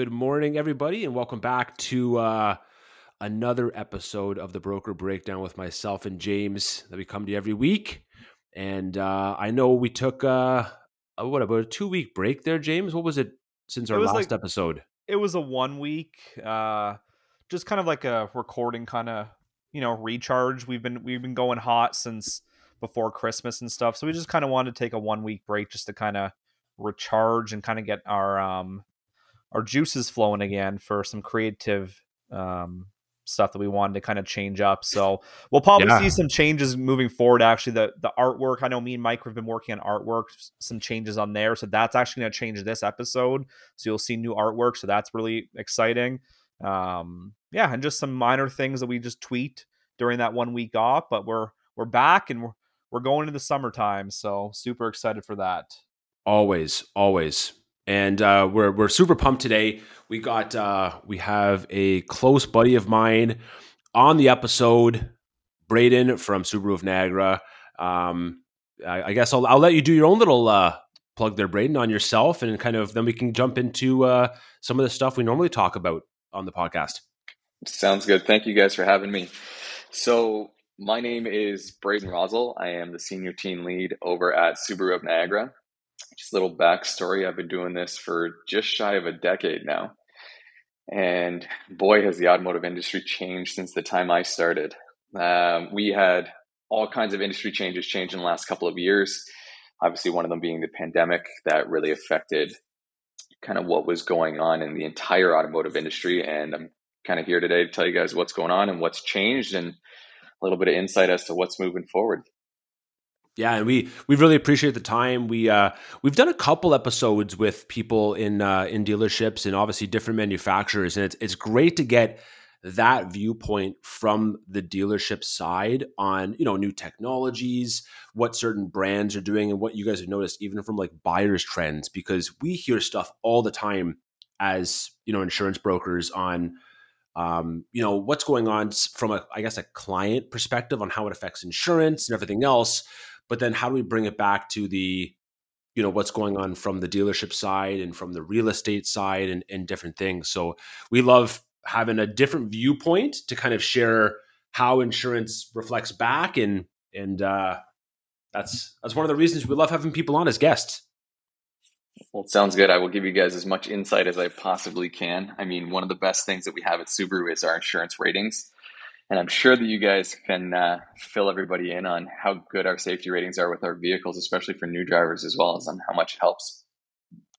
Good morning, everybody, and welcome back to uh, another episode of the Broker Breakdown with myself and James that we come to every week. And uh, I know we took uh, a, what about a two week break there, James? What was it since our was last like- episode? it was a one week uh just kind of like a recording kind of you know recharge we've been we've been going hot since before christmas and stuff so we just kind of wanted to take a one week break just to kind of recharge and kind of get our um our juices flowing again for some creative um stuff that we wanted to kind of change up. So we'll probably Yeah. see some changes moving forward actually the the artwork. I know me and mike have been working on artwork some changes on there so that's actually going to change this episode. So you'll see new artwork so that's really exciting. Um yeah and just some minor things that we just tweet during that one week off but we're we're back and we're, we're going into the summertime so super excited for that. Always, always. And uh, we're we're super pumped today. We got uh, we have a close buddy of mine on the episode, Brayden from Subaru of Niagara. Um, I, I guess I'll I'll let you do your own little uh, plug there, Brayden, on yourself, and kind of then we can jump into uh, some of the stuff we normally talk about on the podcast. Sounds good. Thank you guys for having me. So, my name is Brayden Roszl. I am the senior team lead over at Subaru of Niagara. Just a little backstory I've been doing this for just shy of a decade now. And boy, has the automotive industry changed since the time I started. Um, we had all kinds of industry changes change in the last couple of years. Obviously, one of them being the pandemic that really affected kind of what was going on in the entire automotive industry. And I'm kind of here today to tell you guys what's going on and what's changed and a little bit of insight as to what's moving forward. Yeah, and we we really appreciate the time. We uh we've done a couple episodes with people in uh in dealerships and obviously different manufacturers and it's it's great to get that viewpoint from the dealership side on, you know, new technologies, what certain brands are doing and what you guys have noticed even from like buyers trends because we hear stuff all the time as, you know, insurance brokers on um, you know what's going on from a i guess a client perspective on how it affects insurance and everything else but then how do we bring it back to the you know what's going on from the dealership side and from the real estate side and, and different things so we love having a different viewpoint to kind of share how insurance reflects back and and uh that's that's one of the reasons we love having people on as guests Well, it sounds good. I will give you guys as much insight as I possibly can. I mean, one of the best things that we have at Subaru is our insurance ratings. And I'm sure that you guys can uh, fill everybody in on how good our safety ratings are with our vehicles, especially for new drivers, as well as on how much it helps.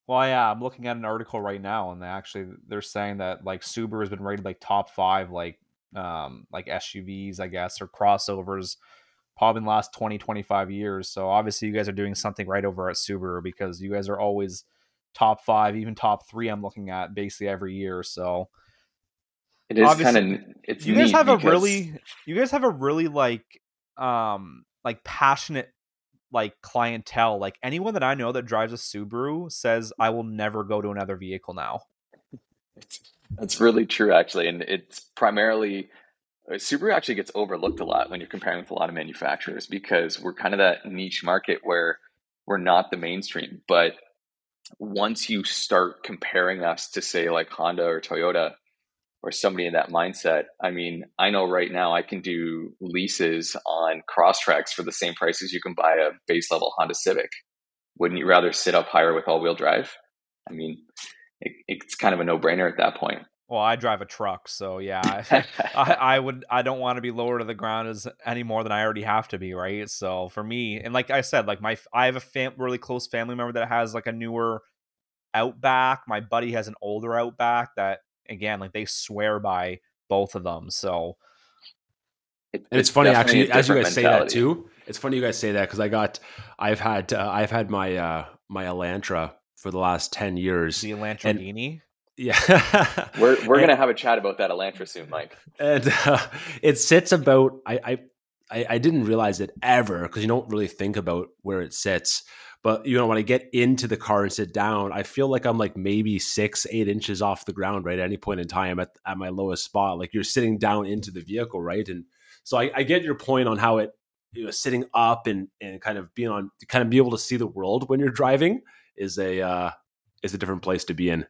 well yeah i'm looking at an article right now and they actually they're saying that like subaru has been rated like top five like um like suvs i guess or crossovers probably in the last 20 25 years so obviously you guys are doing something right over at subaru because you guys are always top five even top three i'm looking at basically every year so It is kind of it's you guys have a really you guys have a really like um like passionate like clientele like anyone that i know that drives a subaru says i will never go to another vehicle now that's really true, actually, and it's primarily uh, Subaru actually gets overlooked a lot when you're comparing with a lot of manufacturers because we're kind of that niche market where we're not the mainstream. But once you start comparing us to say like Honda or Toyota or somebody in that mindset, I mean, I know right now I can do leases on Crosstreks for the same price as you can buy a base level Honda Civic. Wouldn't you rather sit up higher with all wheel drive? I mean, it, it's kind of a no brainer at that point. well i drive a truck so yeah I, I, I would i don't want to be lower to the ground as any more than i already have to be right so for me and like i said like my i have a fam- really close family member that has like a newer outback my buddy has an older outback that again like they swear by both of them so It- And it's, funny actually, as you different guys say that too. It's funny you guys say that because I got, I've had, uh, I've had my uh my Elantra for the last ten years. the Lamborghini. Yeah, We're we're And- gonna have a chat about that Elantra soon, Mike. and uh, it sits about. I I I, I didn't realize it ever because you don't really think about where it sits. But you know, when I get into the car and sit down, I feel like I'm like maybe six, eight inches off the ground, right? At any point in time at, at my lowest spot. Like you're sitting down into the vehicle, right? And so I, I get your point on how it you know sitting up and and kind of being on kind of be able to see the world when you're driving is a uh is a different place to be in.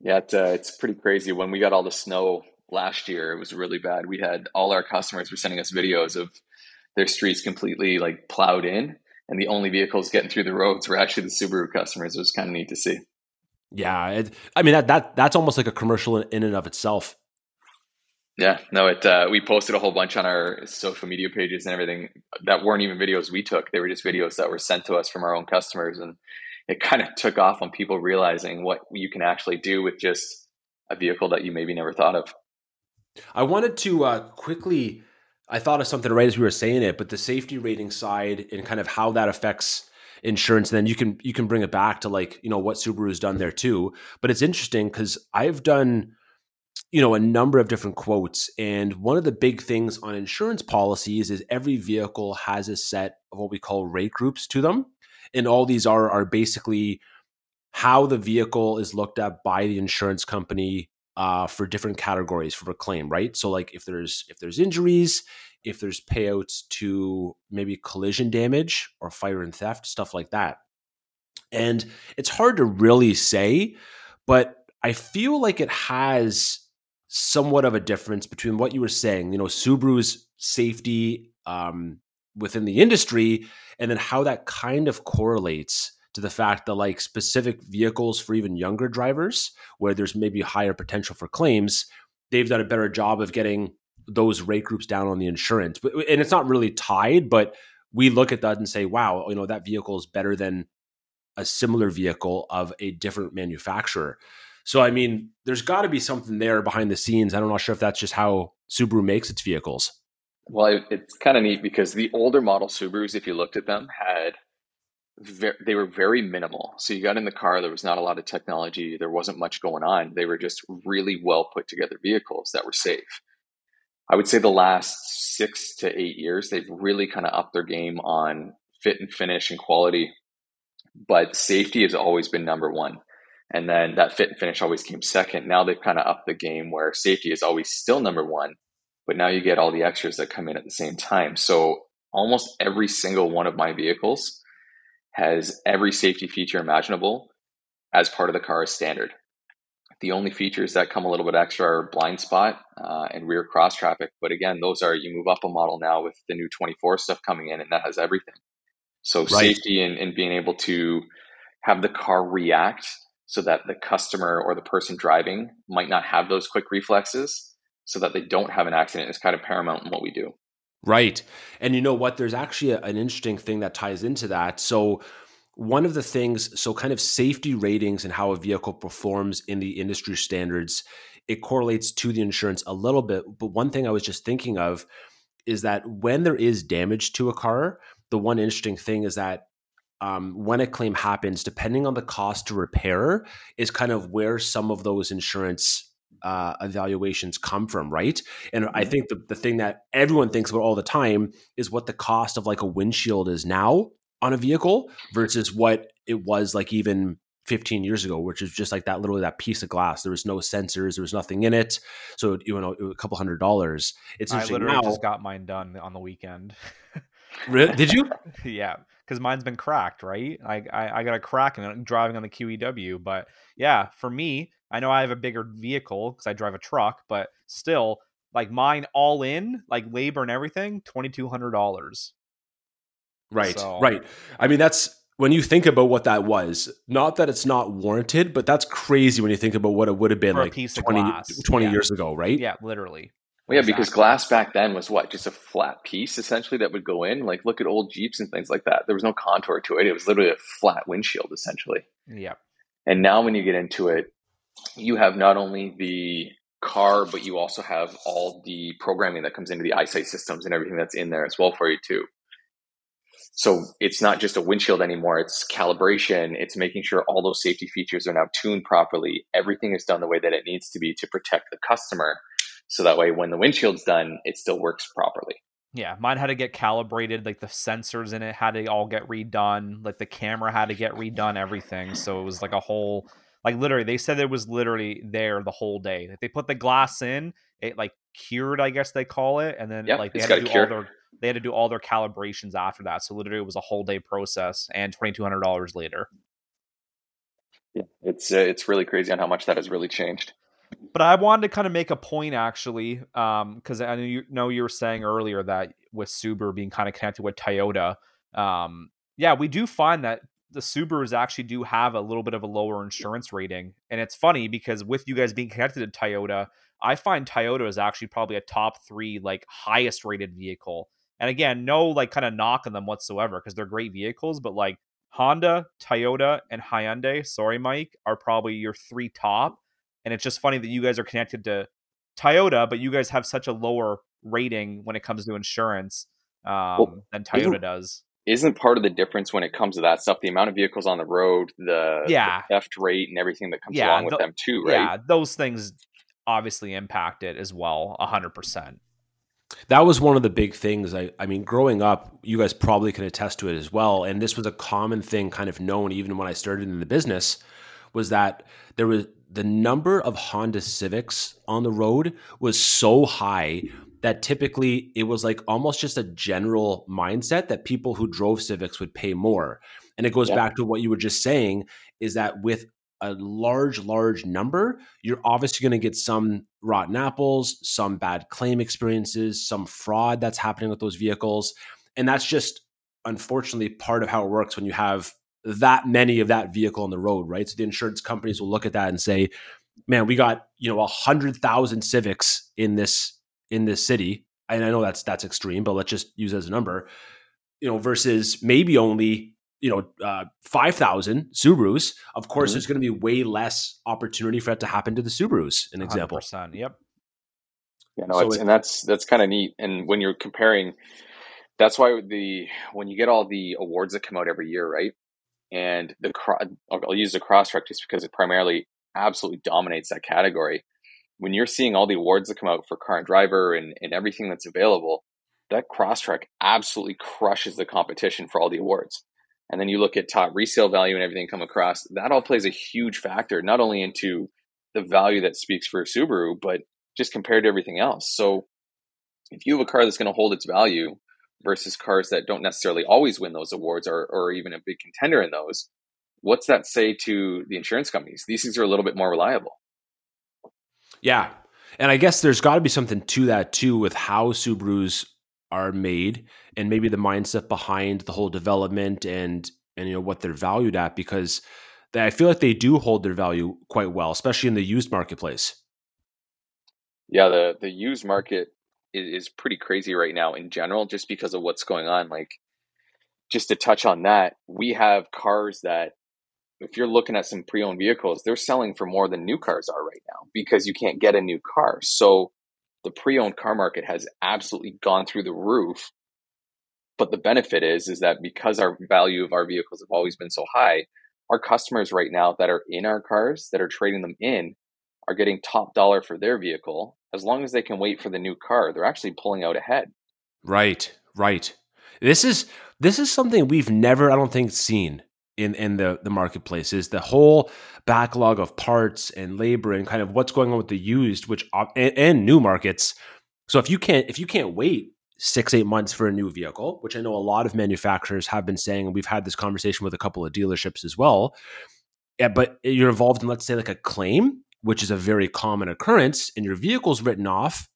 Yeah, it's, uh, it's pretty crazy. When we got all the snow last year, it was really bad. We had all our customers were sending us videos of their streets completely like plowed in, and the only vehicles getting through the roads were actually the Subaru customers. It was kind of neat to see. Yeah, it, I mean that that that's almost like a commercial in, in and of itself. Yeah, no, it. Uh, we posted a whole bunch on our social media pages and everything that weren't even videos we took. They were just videos that were sent to us from our own customers, and it kind of took off on people realizing what you can actually do with just a vehicle that you maybe never thought of. I wanted to uh, quickly. I thought of something right as we were saying it, but the safety rating side and kind of how that affects insurance. And then you can you can bring it back to like you know what Subaru's done there too. But it's interesting because I've done you know a number of different quotes, and one of the big things on insurance policies is every vehicle has a set of what we call rate groups to them, and all these are are basically how the vehicle is looked at by the insurance company uh, for different categories for a claim, right? So like if there's if there's injuries, if there's payouts to maybe collision damage or fire and theft, stuff like that. And it's hard to really say, but I feel like it has somewhat of a difference between what you were saying, you know, Subaru's safety um, within the industry, and then how that kind of correlates to the fact that like specific vehicles for even younger drivers where there's maybe higher potential for claims they've done a better job of getting those rate groups down on the insurance. And it's not really tied but we look at that and say wow you know that vehicle is better than a similar vehicle of a different manufacturer. So i mean there's got to be something there behind the scenes. I'm not sure if that's just how subaru makes its vehicles. Well it's kind of neat because the older model subarus if you looked at them had they were very minimal. So you got in the car, there was not a lot of technology, there wasn't much going on. They were just really well put together vehicles that were safe. I would say the last six to eight years, they've really kind of upped their game on fit and finish and quality. But safety has always been number one. And then that fit and finish always came second. Now they've kind of upped the game where safety is always still number one, but now you get all the extras that come in at the same time. So almost every single one of my vehicles has every safety feature imaginable as part of the car as standard. The only features that come a little bit extra are blind spot uh, and rear cross traffic. But again, those are, you move up a model now with the new 24 stuff coming in, and that has everything. So right. safety and, and being able to have the car react so that the customer or the person driving might not have those quick reflexes so that they don't have an accident is kind of paramount in what we do. Right. And you know what? There's actually a, an interesting thing that ties into that. So, one of the things, so kind of safety ratings and how a vehicle performs in the industry standards, it correlates to the insurance a little bit. But one thing I was just thinking of is that when there is damage to a car, the one interesting thing is that um, when a claim happens, depending on the cost to repair, is kind of where some of those insurance uh, evaluations come from, right? And I think the, the thing that everyone thinks about all the time is what the cost of like a windshield is now on a vehicle versus what it was like even 15 years ago, which is just like that literally that piece of glass. There was no sensors, there was nothing in it. So you know, a couple hundred dollars. It's I literally now, just got mine done on the weekend. really? Did you? yeah, because mine's been cracked. Right, I, I I got a crack and I'm driving on the QEW. But yeah, for me, I know I have a bigger vehicle because I drive a truck, but still, like mine all in, like labor and everything, twenty two hundred dollars. Right, so, right. I mean, that's when you think about what that was. Not that it's not warranted, but that's crazy when you think about what it would have been like 20, 20 yeah. years ago, right? Yeah, literally. Well, yeah, exactly. because glass back then was what? Just a flat piece essentially that would go in. Like look at old Jeeps and things like that. There was no contour to it. It was literally a flat windshield essentially. Yeah. And now when you get into it, you have not only the car, but you also have all the programming that comes into the EyeSight systems and everything that's in there as well for you too. So it's not just a windshield anymore. It's calibration. It's making sure all those safety features are now tuned properly. Everything is done the way that it needs to be to protect the customer. So that way, when the windshield's done, it still works properly. Yeah, mine had to get calibrated. Like the sensors in it had to all get redone. Like the camera had to get redone. Everything. So it was like a whole like literally, they said it was literally there the whole day. Like they put the glass in, it like cured, I guess they call it, and then like they had to do cure. all their they had to do all their calibrations after that. So literally, it was a whole day process, and twenty two hundred dollars later. Yeah, it's uh, it's really crazy on how much that has really changed. But I wanted to kind of make a point actually, because um, I know you, know you were saying earlier that with Subaru being kind of connected with Toyota, um, yeah, we do find that the Subarus actually do have a little bit of a lower insurance rating, and it's funny because with you guys being connected to Toyota, I find Toyota is actually probably a top three like highest rated vehicle. And again, no like kind of knock on them whatsoever because they're great vehicles, but like Honda, Toyota, and Hyundai, sorry, Mike, are probably your three top. And it's just funny that you guys are connected to Toyota, but you guys have such a lower rating when it comes to insurance um, well, than Toyota does. Isn't part of the difference when it comes to that stuff the amount of vehicles on the road, the, yeah. the theft rate, and everything that comes yeah, along with them too, right? Yeah, those things obviously impact it as well, hundred percent. That was one of the big things. I, I mean, growing up, you guys probably can attest to it as well. And this was a common thing, kind of known even when I started in the business, was that there was the number of Honda Civics on the road was so high that typically it was like almost just a general mindset that people who drove Civics would pay more. And it goes yeah. back to what you were just saying is that with a large, large number, you're obviously going to get some rotten apples, some bad claim experiences, some fraud that's happening with those vehicles. And that's just unfortunately part of how it works when you have that many of that vehicle on the road, right? So the insurance companies will look at that and say, man, we got, you know, a hundred thousand civics in this in this city. And I know that's that's extreme, but let's just use as a number, you know, versus maybe only you know uh, 5000 subarus of course mm-hmm. there's going to be way less opportunity for that to happen to the subarus an example percent, yep yeah no so it, and that's that's kind of neat and when you're comparing that's why the when you get all the awards that come out every year right and the i'll use the crosstrek just because it primarily absolutely dominates that category when you're seeing all the awards that come out for and driver and, and everything that's available that crosstrek absolutely crushes the competition for all the awards and then you look at top resale value and everything come across, that all plays a huge factor, not only into the value that speaks for Subaru, but just compared to everything else. So if you have a car that's going to hold its value versus cars that don't necessarily always win those awards or, or even a big contender in those, what's that say to the insurance companies? These things are a little bit more reliable. Yeah. And I guess there's got to be something to that too with how Subarus are made and maybe the mindset behind the whole development and and you know what they're valued at because they, I feel like they do hold their value quite well, especially in the used marketplace. Yeah, the the used market is, is pretty crazy right now in general, just because of what's going on. Like, just to touch on that, we have cars that, if you're looking at some pre-owned vehicles, they're selling for more than new cars are right now because you can't get a new car. So the pre-owned car market has absolutely gone through the roof. But the benefit is is that because our value of our vehicles have always been so high, our customers right now that are in our cars that are trading them in are getting top dollar for their vehicle as long as they can wait for the new car they're actually pulling out ahead right right this is this is something we've never i don't think seen in in the the marketplace is the whole backlog of parts and labor and kind of what's going on with the used which and, and new markets so if you can't if you can't wait six eight months for a new vehicle which i know a lot of manufacturers have been saying and we've had this conversation with a couple of dealerships as well yeah, but you're involved in let's say like a claim which is a very common occurrence and your vehicle's written off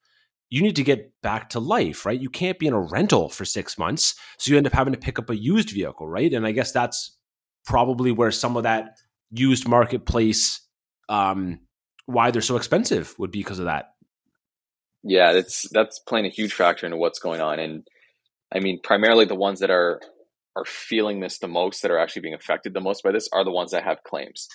you need to get back to life, right? You can't be in a rental for six months. So you end up having to pick up a used vehicle, right? And I guess that's probably where some of that used marketplace um, why they're so expensive would be because of that. Yeah, that's that's playing a huge factor into what's going on, and I mean, primarily the ones that are are feeling this the most, that are actually being affected the most by this, are the ones that have claims,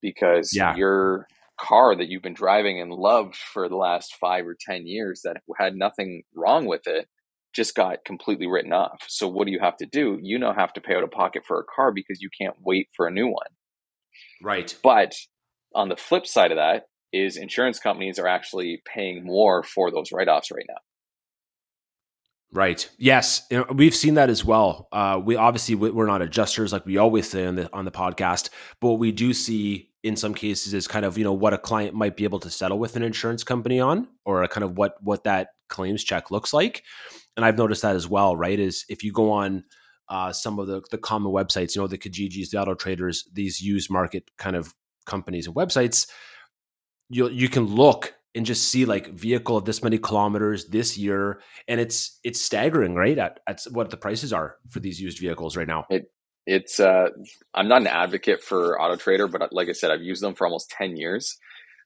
because yeah. your car that you've been driving and loved for the last five or ten years that had nothing wrong with it just got completely written off. So what do you have to do? You now have to pay out of pocket for a car because you can't wait for a new one. Right. But on the flip side of that is insurance companies are actually paying more for those write-offs right now. Right. Yes, we've seen that as well. Uh, we obviously we're not adjusters like we always say on the on the podcast, but what we do see in some cases is kind of you know what a client might be able to settle with an insurance company on, or kind of what what that claims check looks like and I've noticed that as well, right? Is if you go on uh, some of the the common websites, you know, the Kijijis, the Auto Traders, these used market kind of companies and websites, you you can look and just see like vehicle of this many kilometers this year, and it's it's staggering, right? At at what the prices are for these used vehicles right now. It it's uh, I'm not an advocate for Auto Trader, but like I said, I've used them for almost ten years.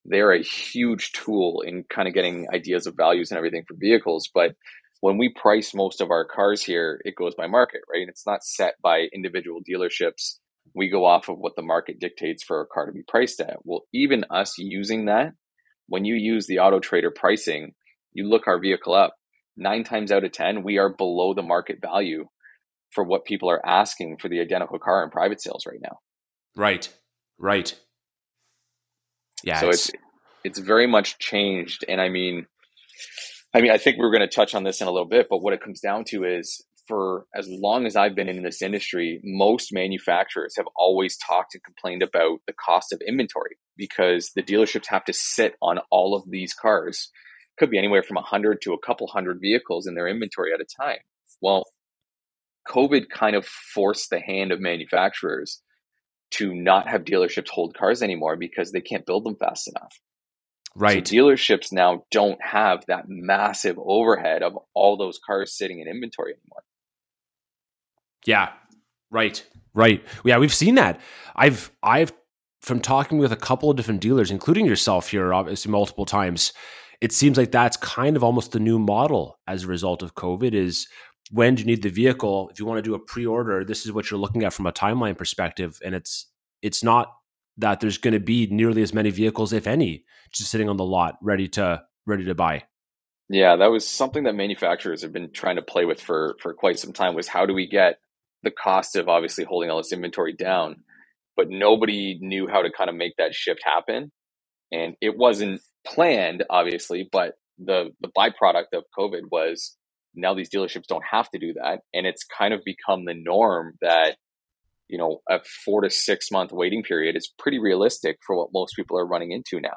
They're a huge tool in kind of getting ideas of values and everything for vehicles, but when we price most of our cars here, it goes by market, right? It's not set by individual dealerships. We go off of what the market dictates for a car to be priced at. Well, even us using that, when you use the auto trader pricing, you look our vehicle up, nine times out of 10, we are below the market value for what people are asking for the identical car in private sales right now. Right. Right. Yeah. So it's, it's, it's very much changed. And I mean, I mean, I think we are going to touch on this in a little bit, but what it comes down to is for as long as I've been in this industry, most manufacturers have always talked and complained about the cost of inventory because the dealerships have to sit on all of these cars. Could be anywhere from 100 to a couple hundred vehicles in their inventory at a time. Well, COVID kind of forced the hand of manufacturers to not have dealerships hold cars anymore because they can't build them fast enough. Right. So dealerships now don't have that massive overhead of all those cars sitting in inventory anymore. Yeah. Right. Right. Yeah, we've seen that. I've I've from talking with a couple of different dealers, including yourself here, obviously multiple times, it seems like that's kind of almost the new model as a result of COVID is when do you need the vehicle? If you want to do a pre-order, this is what you're looking at from a timeline perspective. And it's it's not that there's going to be nearly as many vehicles, if any, just sitting on the lot ready to ready to buy. Yeah, that was something that manufacturers have been trying to play with for for quite some time. Was how do we get the cost of obviously holding all this inventory down, but nobody knew how to kind of make that shift happen, and it wasn't planned, obviously. But the the byproduct of COVID was now these dealerships don't have to do that, and it's kind of become the norm that you know, a four to six month waiting period is pretty realistic for what most people are running into now.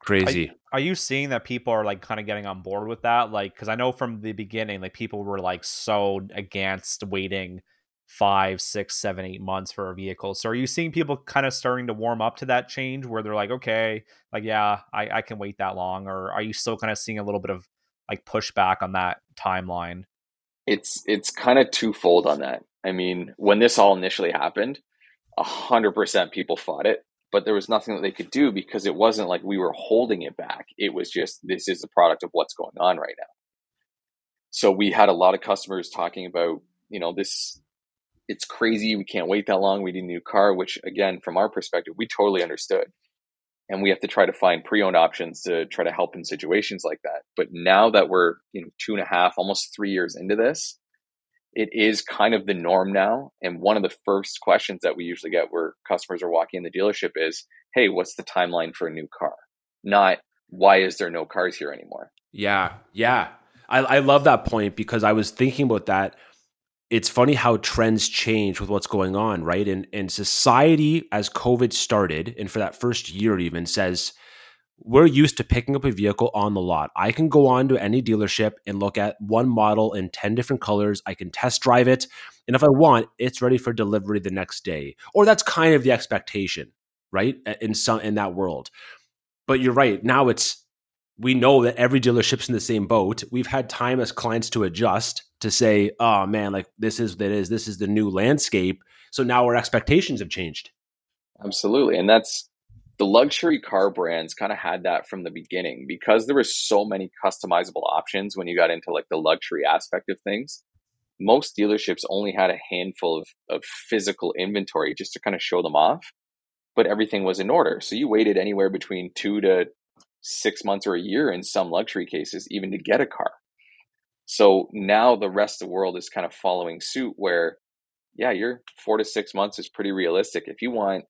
Crazy. Are, are you seeing that people are like kind of getting on board with that? Like, because I know from the beginning, like people were like so against waiting five, six, seven, eight months for a vehicle. So are you seeing people kind of starting to warm up to that change where they're like, okay, like, yeah, I, I can wait that long? Or are you still kind of seeing a little bit of like pushback on that timeline? It's it's kind of twofold on that. I mean, when this all initially happened, a hundred percent people fought it, but there was nothing that they could do because it wasn't like we were holding it back. It was just this is the product of what's going on right now. So we had a lot of customers talking about, you know, this it's crazy. We can't wait that long. We need a new car, which again, from our perspective, we totally understood. And we have to try to find pre-owned options to try to help in situations like that. But now that we're, you know, two and a half, almost three years into this, it is kind of the norm now. And one of the first questions that we usually get where customers are walking in the dealership is, Hey, what's the timeline for a new car? Not why is there no cars here anymore? Yeah. Yeah. I, I love that point because I was thinking about that. It's funny how trends change with what's going on, right? And and society as COVID started, and for that first year even says, we're used to picking up a vehicle on the lot. I can go on to any dealership and look at one model in 10 different colors. I can test drive it. And if I want, it's ready for delivery the next day. Or that's kind of the expectation, right? In some in that world. But you're right. Now it's we know that every dealership's in the same boat. We've had time as clients to adjust to say, oh man, like this is that is this is the new landscape. So now our expectations have changed. Absolutely. And that's the luxury car brands kind of had that from the beginning because there were so many customizable options when you got into like the luxury aspect of things. Most dealerships only had a handful of, of physical inventory just to kind of show them off but everything was in order. So you waited anywhere between two to six months or a year in some luxury cases even to get a car. So now the rest of the world is kind of following suit where yeah your four to six months is pretty realistic. If you want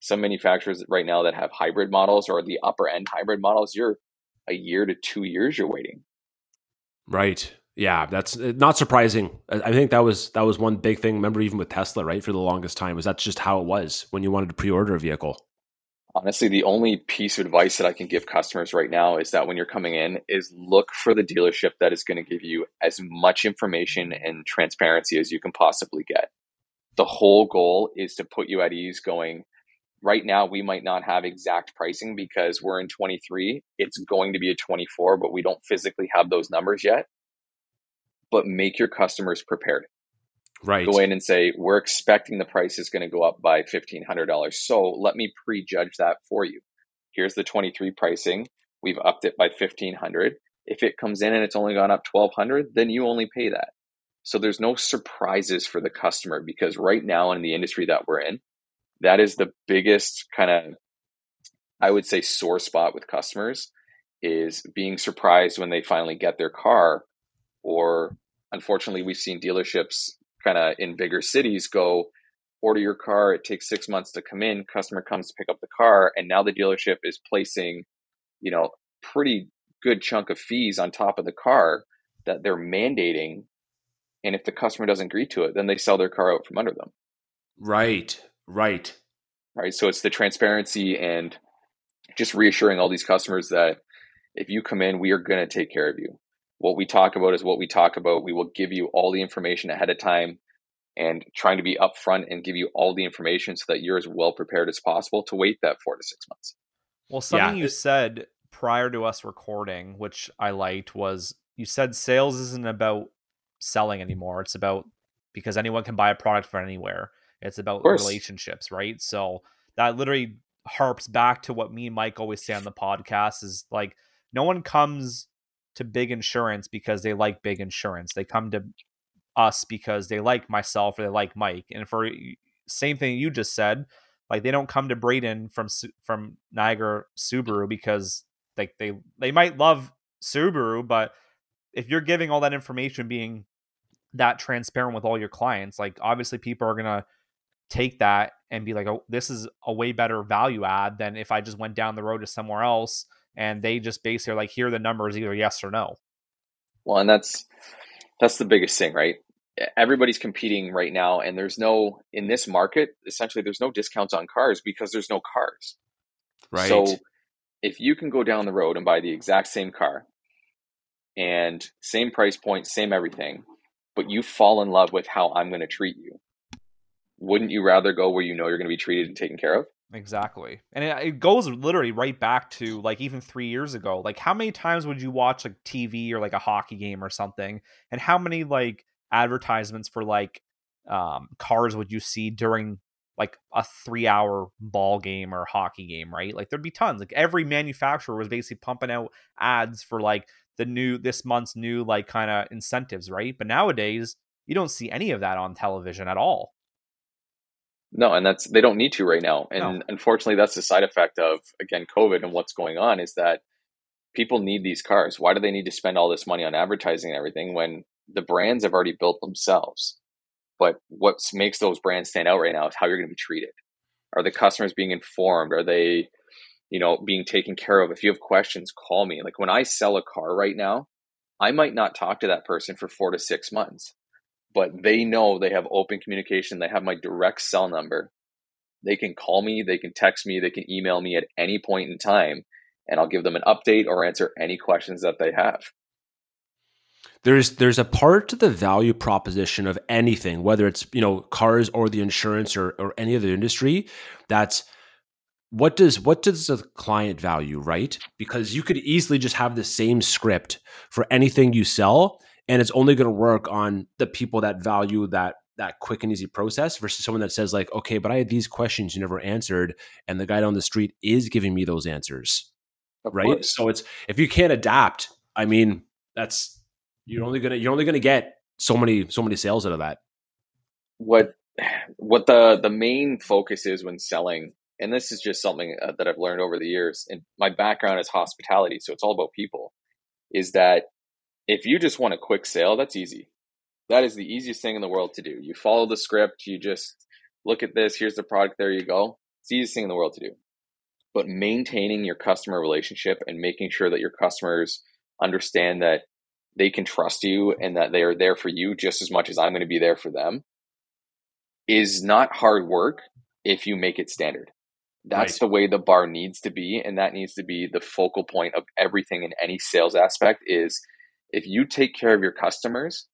some manufacturers right now that have hybrid models or the upper end hybrid models, you're a year to two years you're waiting. Right. Yeah, that's uh, not surprising. I think that was that was one big thing. Remember, even with Tesla, right? For the longest time, was that's just how it was when you wanted to pre-order a vehicle. honestly the only piece of advice that i can give customers right now is that when you're coming in is look for the dealership that is going to give you as much information and transparency as you can possibly get the whole goal is to put you at ease going right now we might not have exact pricing because we're in 23 it's going to be a 24 but we don't physically have those numbers yet. But make your customers prepared. Right. Go in and say we're expecting the price is going to go up by $1500 so let me prejudge that for you. Here's the 23 pricing we've upped it by 1500 if it comes in and it's only gone up 1200 then you only pay that. So there's no surprises for the customer because right now in the industry that we're in that is the biggest kind of i would say sore spot with customers is being surprised when they finally get their car or unfortunately we've seen dealerships kind of in bigger cities go order your car it takes six months to come in customer comes to pick up the car and now the dealership is placing you know pretty good chunk of fees on top of the car that they're mandating and if the customer doesn't agree to it then they sell their car out from under them. Right right right so it's the transparency and just reassuring all these customers that if you come in we are going to take care of you what we talk about is what we talk about. We will give you all the information ahead of time and trying to be upfront and give you all the information so that you're as well prepared as possible to wait that four to six months. Well, something yeah. you said prior to us recording, which I liked, was you said sales isn't about selling anymore. It's about because anyone can buy a product from anywhere. It's about relationships, right? So that literally harps back to what me and Mike always say on the podcast is like no one comes to big insurance because they like big insurance. They come to us because they like myself or they like Mike. And for same thing you just said, like they don't come to Brayden from from Niagara Subaru because like they they might love Subaru, but if you're giving all that information, being that transparent with all your clients, like obviously people are gonna take that and be like, oh, this is a way better value add than if I just went down the road to somewhere else and they just basically are like, here are the numbers, either yes or no. Well, and that's that's the biggest thing, right? Everybody's competing right now, and there's no in this market. Essentially, there's no discounts on cars because there's no cars. Right. So, if you can go down the road and buy the exact same car, and same price point, same everything, but you fall in love with how I'm going to treat you, wouldn't you rather go where you know you're going to be treated and taken care of? Exactly. And it, it, goes literally right back to like even three years ago. Like, how many times would you watch like TV or like a hockey game or something? And how many like advertisements for like um, cars would you see during like a three hour ball game or hockey game, right? Like, there'd be tons. Like, every manufacturer was basically pumping out ads for like the new, this month's new, like kind of incentives, right? But nowadays, you don't see any of that on television at all. No, and that's they don't need to right now. And no. unfortunately, that's the side effect of again COVID and what's going on is that people need these cars. Why do they need to spend all this money on advertising and everything when the brands have already built themselves? But what makes those brands stand out right now is how you're going to be treated. Are the customers being informed? Are they, you know, being taken care of? If you have questions, call me. Like when I sell a car right now, I might not talk to that person for four to six months but they know they have open communication. They have my direct cell number. They can call me, they can text me, they can email me at any point in time, and I'll give them an update or answer any questions that they have. There's there's a part to the value proposition of anything, whether it's you know cars or the insurance or or any other industry, that's what does what does the client value, right? Because you could easily just have the same script for anything you sell and it's only going to work on the people that value that that quick and easy process versus someone that says like okay but i had these questions you never answered and the guy down the street is giving me those answers. Of right? course. so it's if you can't adapt i mean that's you're only gonna you're only gonna get so many so many sales out of that. What what the the main focus is when selling and this is just something uh, that i've learned over the years and my background is hospitality so it's all about people is that if you just want a quick sale, that's easy. That is the easiest thing in the world to do. You follow the script, you just look at this, here's the product, there you go. It's the easiest thing in the world to do. But maintaining your customer relationship and making sure that your customers understand that they can trust you and that they are there for you just as much as I'm going to be there for them is not hard work if you make it standard. That's Right. the way the bar needs to be, and that needs to be the focal point of everything in any sales aspect. Is if you take care of your customers,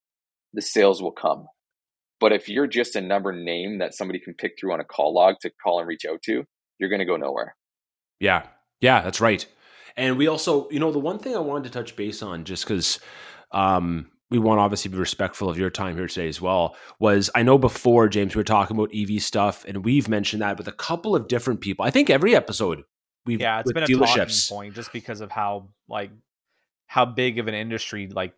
the sales will come. But if you're just a number name that somebody can pick through on a call log to call and reach out to, you're going to go nowhere. Yeah. Yeah, that's right. And we also, you know, the one thing I wanted to touch base on, just because um, we want to obviously be respectful of your time here today as well, was I know before, James, we were talking about EV stuff and we've mentioned that with a couple of different people. I think every episode we've yeah, it's been a talking dealerships. point just because of how like how big of an industry like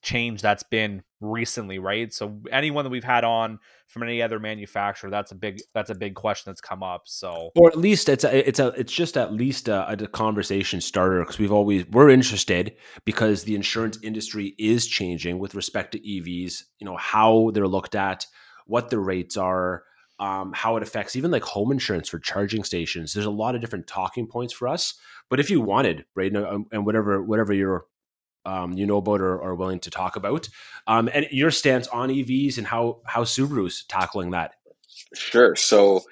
change that's been recently, right? So anyone that we've had on from any other manufacturer, that's a big that's a big question that's come up. So or at least it's a, it's a it's just at least a, a conversation starter because we've always we're interested because the insurance industry is changing with respect to EVs. You know how they're looked at, what the rates are, um, how it affects even like home insurance for charging stations. There's a lot of different talking points for us. But if you wanted, Brayden, um, and whatever whatever you're um, you know about or are willing to talk about, um, and your stance on EVs and how how Subaru's tackling that. Sure. So,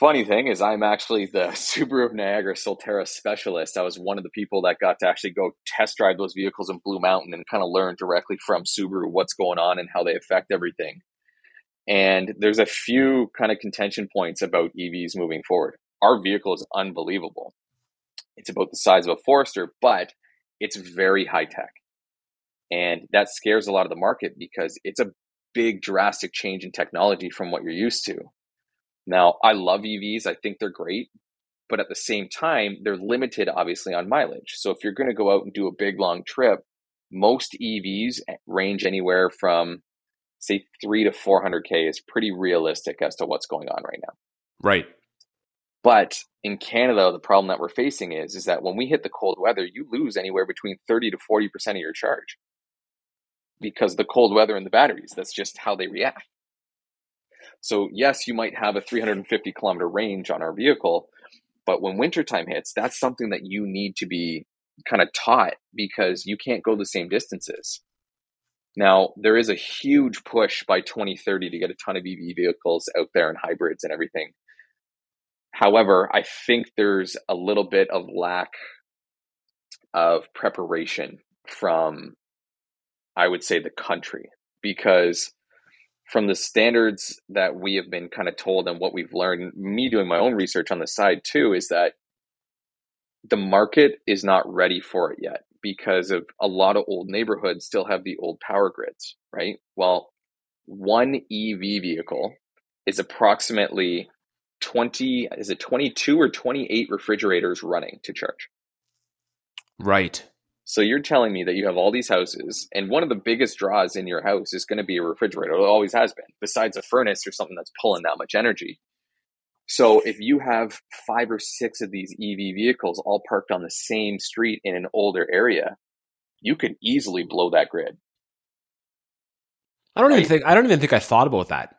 funny thing is, I'm actually the Subaru of Niagara Solterra specialist. I was one of the people that got to actually go test drive those vehicles in Blue Mountain and kind of learn directly from Subaru what's going on and how they affect everything. And there's a few kind of contention points about EVs moving forward. Our vehicle is unbelievable. It's about the size of a Forester, but it's very high tech. And that scares a lot of the market because it's a big drastic change in technology from what you're used to. Now, I love EVs. I think they're great, but at the same time, they're limited obviously on mileage. So if you're going to go out and do a big long trip, most EVs range anywhere from say 3 to 400k is pretty realistic as to what's going on right now. Right. But in Canada, the problem that we're facing is is that when we hit the cold weather, you lose anywhere between 30 to 40% of your charge because the cold weather and the batteries. That's just how they react. So, yes, you might have a 350 kilometer range on our vehicle, but when wintertime hits, that's something that you need to be kind of taught because you can't go the same distances. Now, there is a huge push by 2030 to get a ton of EV vehicles out there and hybrids and everything. However, I think there's a little bit of lack of preparation from, I would say, the country because from the standards that we have been kind of told and what we've learned, me doing my own research on the side too, is that the market is not ready for it yet because of a lot of old neighborhoods still have the old power grids, right? Well, one EV vehicle is approximately 20 is it 22 or 28 refrigerators running to charge. Right. So you're telling me that you have all these houses, and one of the biggest draws in your house is going to be a refrigerator. It always has been, besides a furnace or something that's pulling that much energy. So if you have five or six of these EV vehicles all parked on the same street in an older area, you could easily blow that grid. I don't even think I don't even think I thought about that.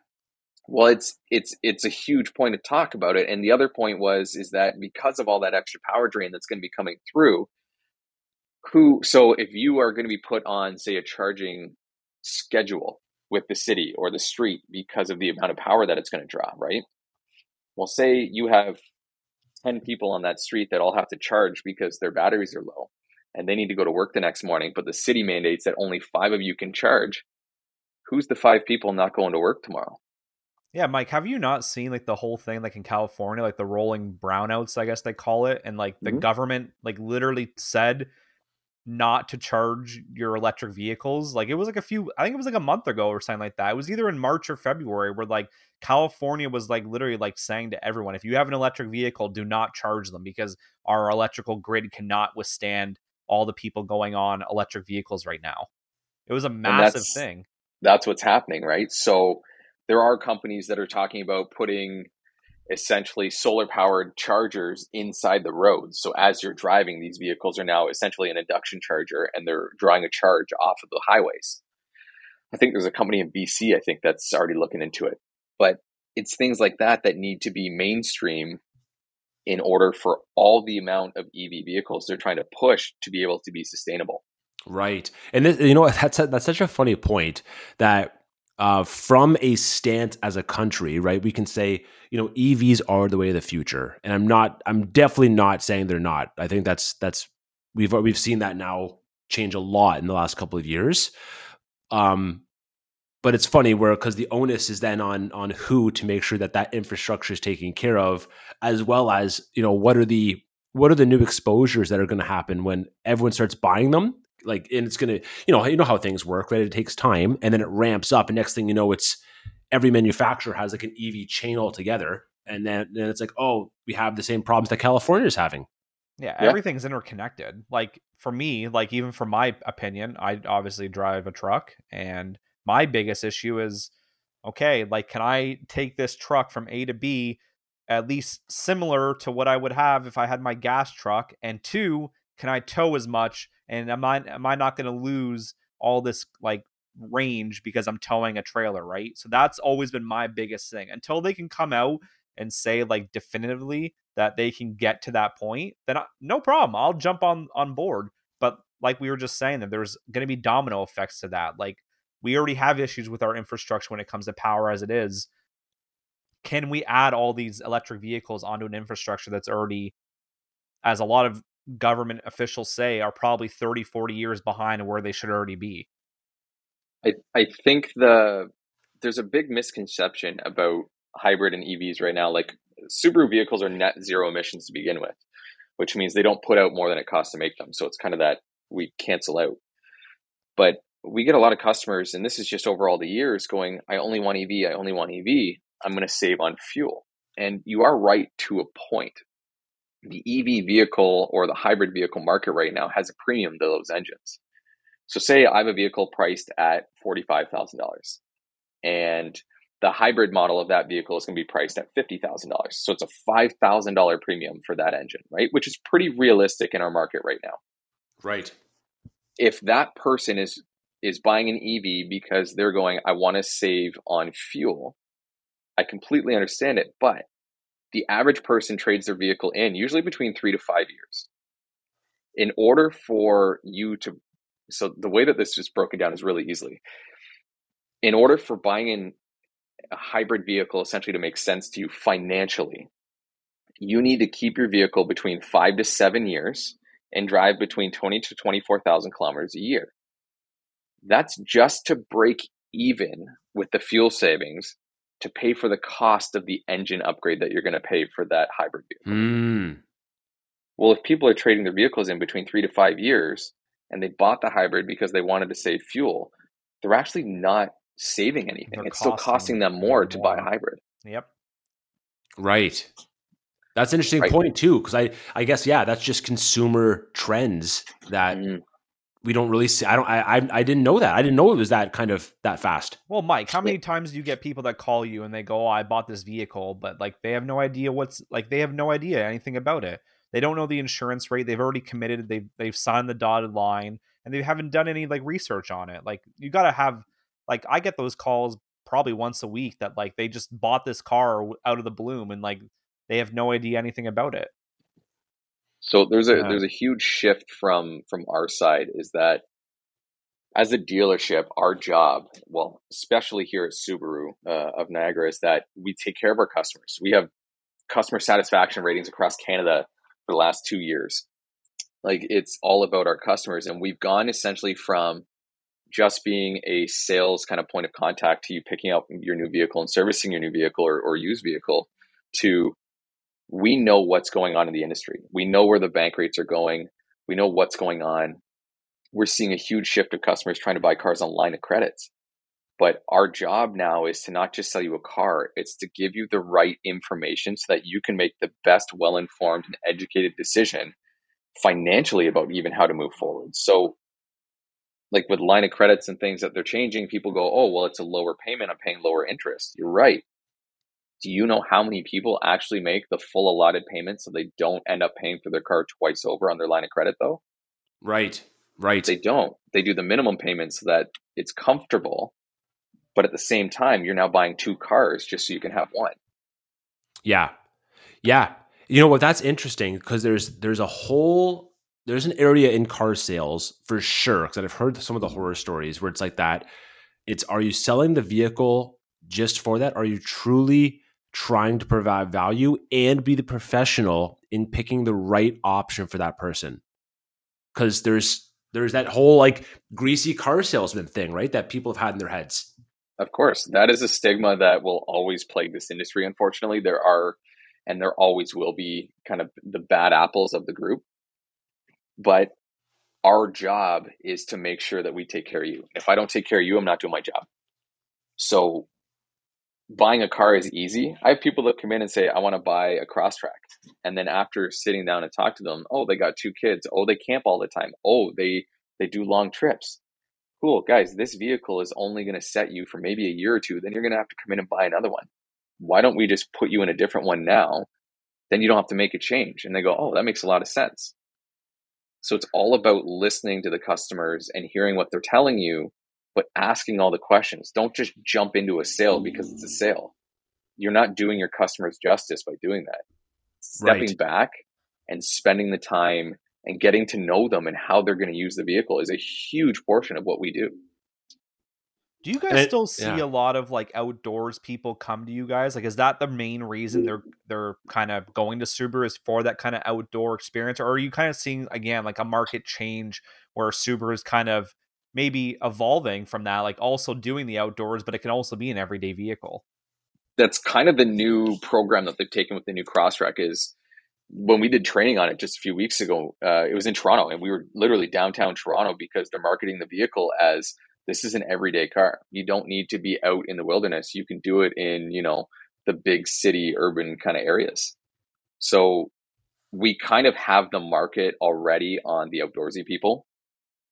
Well, it's it's it's a huge point to talk about it. And the other point was is that because of all that extra power drain that's going to be coming through, who so if you are going to be put on say a charging schedule with the city or the street because of the amount of power that it's going to draw, right? Well, say you have 10 people on that street that all have to charge because their batteries are low and they need to go to work the next morning, but the city mandates that only 5 of you can charge. Who's the 5 people not going to work tomorrow? Yeah, Mike, have you not seen like the whole thing like in California, like the rolling brownouts, I guess they call it, and like the Mhm. government like literally said not to charge your electric vehicles. Like it was like a few I think it was like a month ago or something like that. It was either in March or February where like California was like literally like saying to everyone, if you have an electric vehicle, do not charge them because our electrical grid cannot withstand all the people going on electric vehicles right now. It was a massive that's- thing. that's what's happening, right? So there are companies that are talking about putting essentially solar powered chargers inside the roads. So as you're driving, these vehicles are now essentially an induction charger and they're drawing a charge off of the highways. I think there's a company in BC, I think that's already looking into it. But it's things like that that need to be mainstream in order for all the amount of EV vehicles they're trying to push to be able to be sustainable. Right. And this, you know, that's a, that's such a funny point that uh, from a stance as a country, right? We can say, you know, EVs are the way of the future, and I'm not. I'm definitely not saying they're not. I think that's that's we've we've seen that now change a lot in the last couple of years. Um, but it's funny where because the onus is then on on who to make sure that that infrastructure is taken care of, as well as you know what are the what are the new exposures that are going to happen when everyone starts buying them like and it's gonna you know you know how things work right? It takes time and then it ramps up and next thing you know it's every manufacturer has like an ev chain altogether and then, then it's like oh we have the same problems that california is having. Yeah, yeah. everything's interconnected. Like for me like even from my opinion i obviously drive a truck and my biggest issue is okay like can i take this truck from a to b at least similar to what i would have if i had my gas truck? And two can i tow as much and am I am I not going to lose all this like range because I'm towing a trailer, right? So that's always been my biggest thing. Until they can come out and say like definitively that they can get to that point, then I, no problem. I'll jump on on board. But like we were just saying that there's going to be domino effects to that. Like we already have issues with our infrastructure when it comes to power as it is. Can we add all these electric vehicles onto an infrastructure that's already as a lot of government officials say are probably 30 40 years behind where they should already be. I i think the there's a big misconception about hybrid and evs right now like subaru vehicles are net zero emissions to begin with which means they don't put out more than it costs to make them so it's kind of that we cancel out. But we get a lot of customers and this is just over all the years going i only want ev i only want ev i'm going to save on fuel. And you are right to a point the EV vehicle or the hybrid vehicle market right now has a premium to those engines. So, say I have a vehicle priced at $45,000 and the hybrid model of that vehicle is going to be priced at $50,000. So, it's a $5,000 premium for that engine, right? Which is pretty realistic in our market right now. Right. If that person is is buying an EV because they're going, I want to save on fuel, I completely understand it. But the average person trades their vehicle in usually between three to five years. In order for you to, so the way that this is broken down is really easily. In order for buying in a hybrid vehicle essentially to make sense to you financially, you need to keep your vehicle between five to seven years and drive between 20 to 24,000 kilometers a year. That's just to break even with the fuel savings to pay for the cost of the engine upgrade that you're going to pay for that hybrid vehicle. Mm. Well, if people are trading their vehicles in between three to five years and they bought the hybrid because they wanted to save fuel, they're actually not saving anything. They're it's still costing them more, more to buy a hybrid. Yep. Right. That's an interesting right. point too, because I, I guess yeah, that's just consumer trends that mm we don't really see. I don't. I, I. I didn't know that. I didn't know it was that kind of that fast. Well, Mike, how many times do you get people that call you and they go, "Oh, I bought this vehicle," but like they have no idea what's like they have no idea anything about it. They don't know the insurance rate. They've already committed. They've they've signed the dotted line, and they haven't done any like research on it. Like you got to have. Like I get those calls probably once a week that like they just bought this car out of the bloom and like they have no idea anything about it. So there's a yeah. there's a huge shift from from our side is that as a dealership, our job, well, especially here at Subaru uh, of Niagara, is that we take care of our customers. We have customer satisfaction ratings across Canada for the last two years. Like it's all about our customers, and we've gone essentially from just being a sales kind of point of contact to you picking up your new vehicle and servicing your new vehicle or, or used vehicle to we know what's going on in the industry. We know where the bank rates are going. We know what's going on. We're seeing a huge shift of customers trying to buy cars on line of credits. But our job now is to not just sell you a car, it's to give you the right information so that you can make the best, well informed, and educated decision financially about even how to move forward. So, like with line of credits and things that they're changing, people go, oh, well, it's a lower payment. I'm paying lower interest. You're right do you know how many people actually make the full allotted payment so they don't end up paying for their car twice over on their line of credit though? Right. Right. They don't. They do the minimum payment so that it's comfortable, but at the same time you're now buying two cars just so you can have one. Yeah. Yeah. You know what that's interesting because there's there's a whole there's an area in car sales for sure because I've heard some of the horror stories where it's like that It's are you selling the vehicle just for that? Are you truly trying to provide value and be the professional in picking the right option for that person? Because there's there's that whole like greasy car salesman thing, right? That people have had in their heads. Of course, that is a stigma that will always plague this industry. Unfortunately, there are, and there always will be, kind of the bad apples of the group. But our job is to make sure that we take care of you. If I don't take care of you, I'm not doing my job. So buying a car is easy. I have people that come in and say, I want to buy a Crosstrek. And then after sitting down and talk to them, oh, they got two kids. Oh, they camp all the time. Oh, they they do long trips. Cool, guys, this vehicle is only going to set you for maybe a year or two. Then you're going to have to come in and buy another one. Why don't we just put you in a different one now? Then you don't have to make a change. And they go, oh, that makes a lot of sense. So it's all about listening to the customers and hearing what they're telling you but asking all the questions. Don't just jump into a sale because it's a sale. You're not doing your customers justice by doing that. Stepping right. back and spending the time and getting to know them and how they're going to use the vehicle is a huge portion of what we do. Do you guys it, still see yeah. a lot of like outdoors people come to you guys? Like, is that the main reason they're they're kind of going to Subaru is for that kind of outdoor experience, or are you kind of seeing again like a market change where Subaru is kind of maybe evolving from that, like also doing the outdoors, but it can also be an everyday vehicle. That's kind of the new program that they've taken with the new Crosstrek is when we did training on it just a few weeks ago, uh, it was in Toronto and we were literally downtown Toronto because they're marketing the vehicle as this is an everyday car. You don't need to be out in the wilderness. You can do it in, you know, the big city urban kind of areas. So we kind of have the market already on the outdoorsy people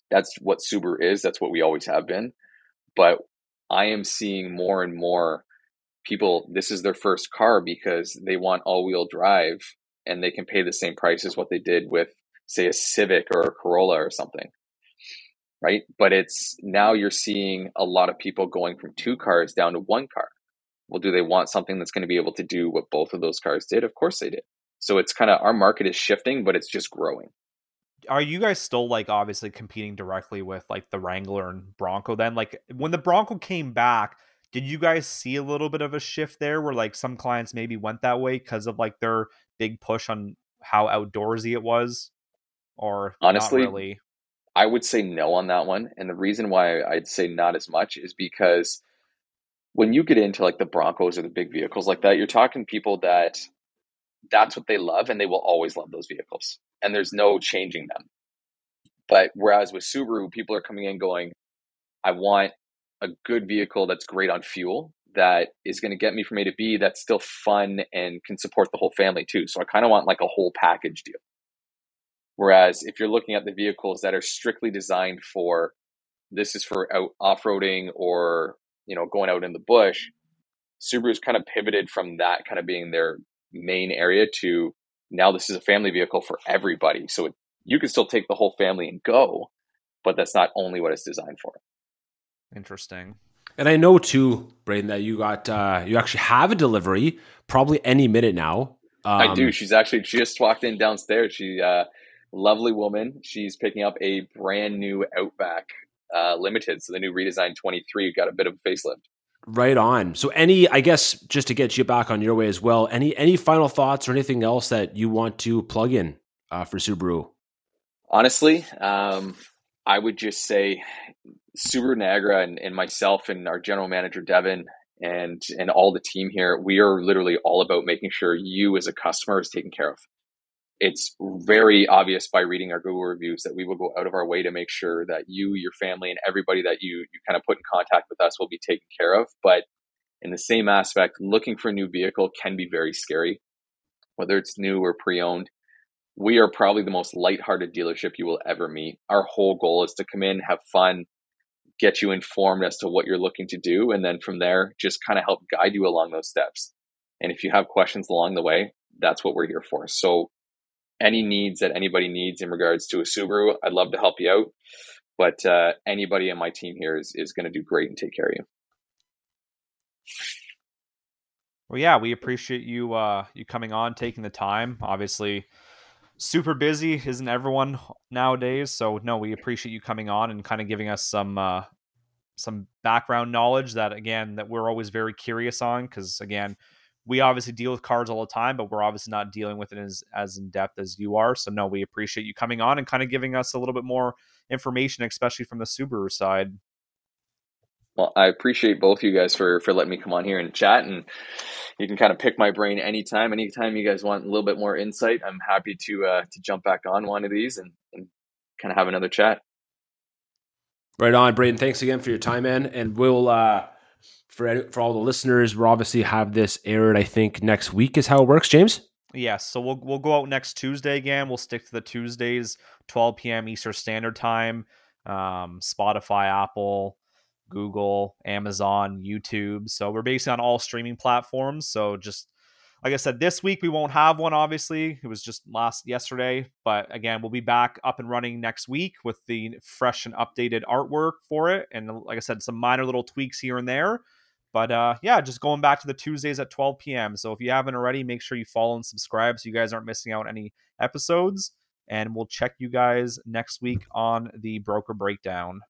that's what Subaru is. That's what we always have been. But I am seeing more and more people, this is their first car because they want all wheel drive and they can pay the same price as what they did with, say, a Civic or a Corolla or something. Right. But it's now you're seeing a lot of people going from two cars down to one car. Well, do they want something that's going to be able to do what both of those cars did? Of course they did. So it's kind of our market is shifting, but it's just growing are you guys still like obviously competing directly with like the Wrangler and Bronco then? Like when the Bronco came back, did you guys see a little bit of a shift there where like some clients maybe went that way because of like their big push on how outdoorsy it was? Or honestly, really? I would say no on that one. And the reason why I'd say not as much is because when you get into like the Broncos or the big vehicles like that, you're talking people that that's what they love and they will always love those vehicles and there's no changing them. But whereas with Subaru, people are coming in going, I want a good vehicle that's great on fuel that is going to get me from A to B that's still fun and can support the whole family too. So I kind of want like a whole package deal. Whereas if you're looking at the vehicles that are strictly designed for this is for out off-roading or you know going out in the bush, Subaru's kind of pivoted from that kind of being their main area to now this is a family vehicle for everybody. So it, you can still take the whole family and go, but that's not only what it's designed for. Interesting. And I know too, Brayden, that you got uh, you actually have a delivery probably any minute now. Um, I do. She's actually just walked in downstairs. She uh, lovely woman. She's picking up a brand new Outback uh, Limited. So the new redesigned 23 got a bit of a facelift. Right on. So any I guess just to get you back on your way as well, any any final thoughts or anything else that you want to plug in uh, for Subaru? Honestly, um, I would just say Subaru Niagara and, and myself and our general manager Devin and and all the team here, we are literally all about making sure you as a customer is taken care of it's very obvious by reading our Google reviews that we will go out of our way to make sure that you, your family, and everybody that you you kind of put in contact with us will be taken care of. But in the same aspect, looking for a new vehicle can be very scary, whether it's new or pre-owned. We are probably the most lighthearted dealership you will ever meet. Our whole goal is to come in, have fun, get you informed as to what you're looking to do, and then from there, just kind of help guide you along those steps. And if you have questions along the way, that's what we're here for. So any needs that anybody needs in regards to a Subaru, I'd love to help you out. But uh, anybody in my team here is, is going to do great and take care of you. Well, yeah, we appreciate you uh, you coming on, taking the time. Obviously, super busy, isn't everyone nowadays? So no, we appreciate you coming on and kind of giving us some uh, some background knowledge that again that we're always very curious on because again we obviously deal with cards all the time but we're obviously not dealing with it as as in depth as you are so no we appreciate you coming on and kind of giving us a little bit more information especially from the subaru side well i appreciate both of you guys for for letting me come on here and chat and you can kind of pick my brain anytime anytime you guys want a little bit more insight i'm happy to uh to jump back on one of these and, and kind of have another chat Right on, Brayden. Thanks again for your time, man. And we'll uh for for all the listeners, we'll obviously have this aired. I think next week is how it works, James. Yes, so we'll we'll go out next Tuesday again. We'll stick to the Tuesdays, 12 p.m. Eastern Standard Time. Um, Spotify, Apple, Google, Amazon, YouTube. So we're basically on all streaming platforms. So just like I said, this week we won't have one. Obviously, it was just last yesterday, but again, we'll be back up and running next week with the fresh and updated artwork for it, and like I said, some minor little tweaks here and there. But uh, yeah, just going back to the Tuesdays at 12 p.m. So if you haven't already, make sure you follow and subscribe so you guys aren't missing out any episodes. And we'll check you guys next week on the broker breakdown.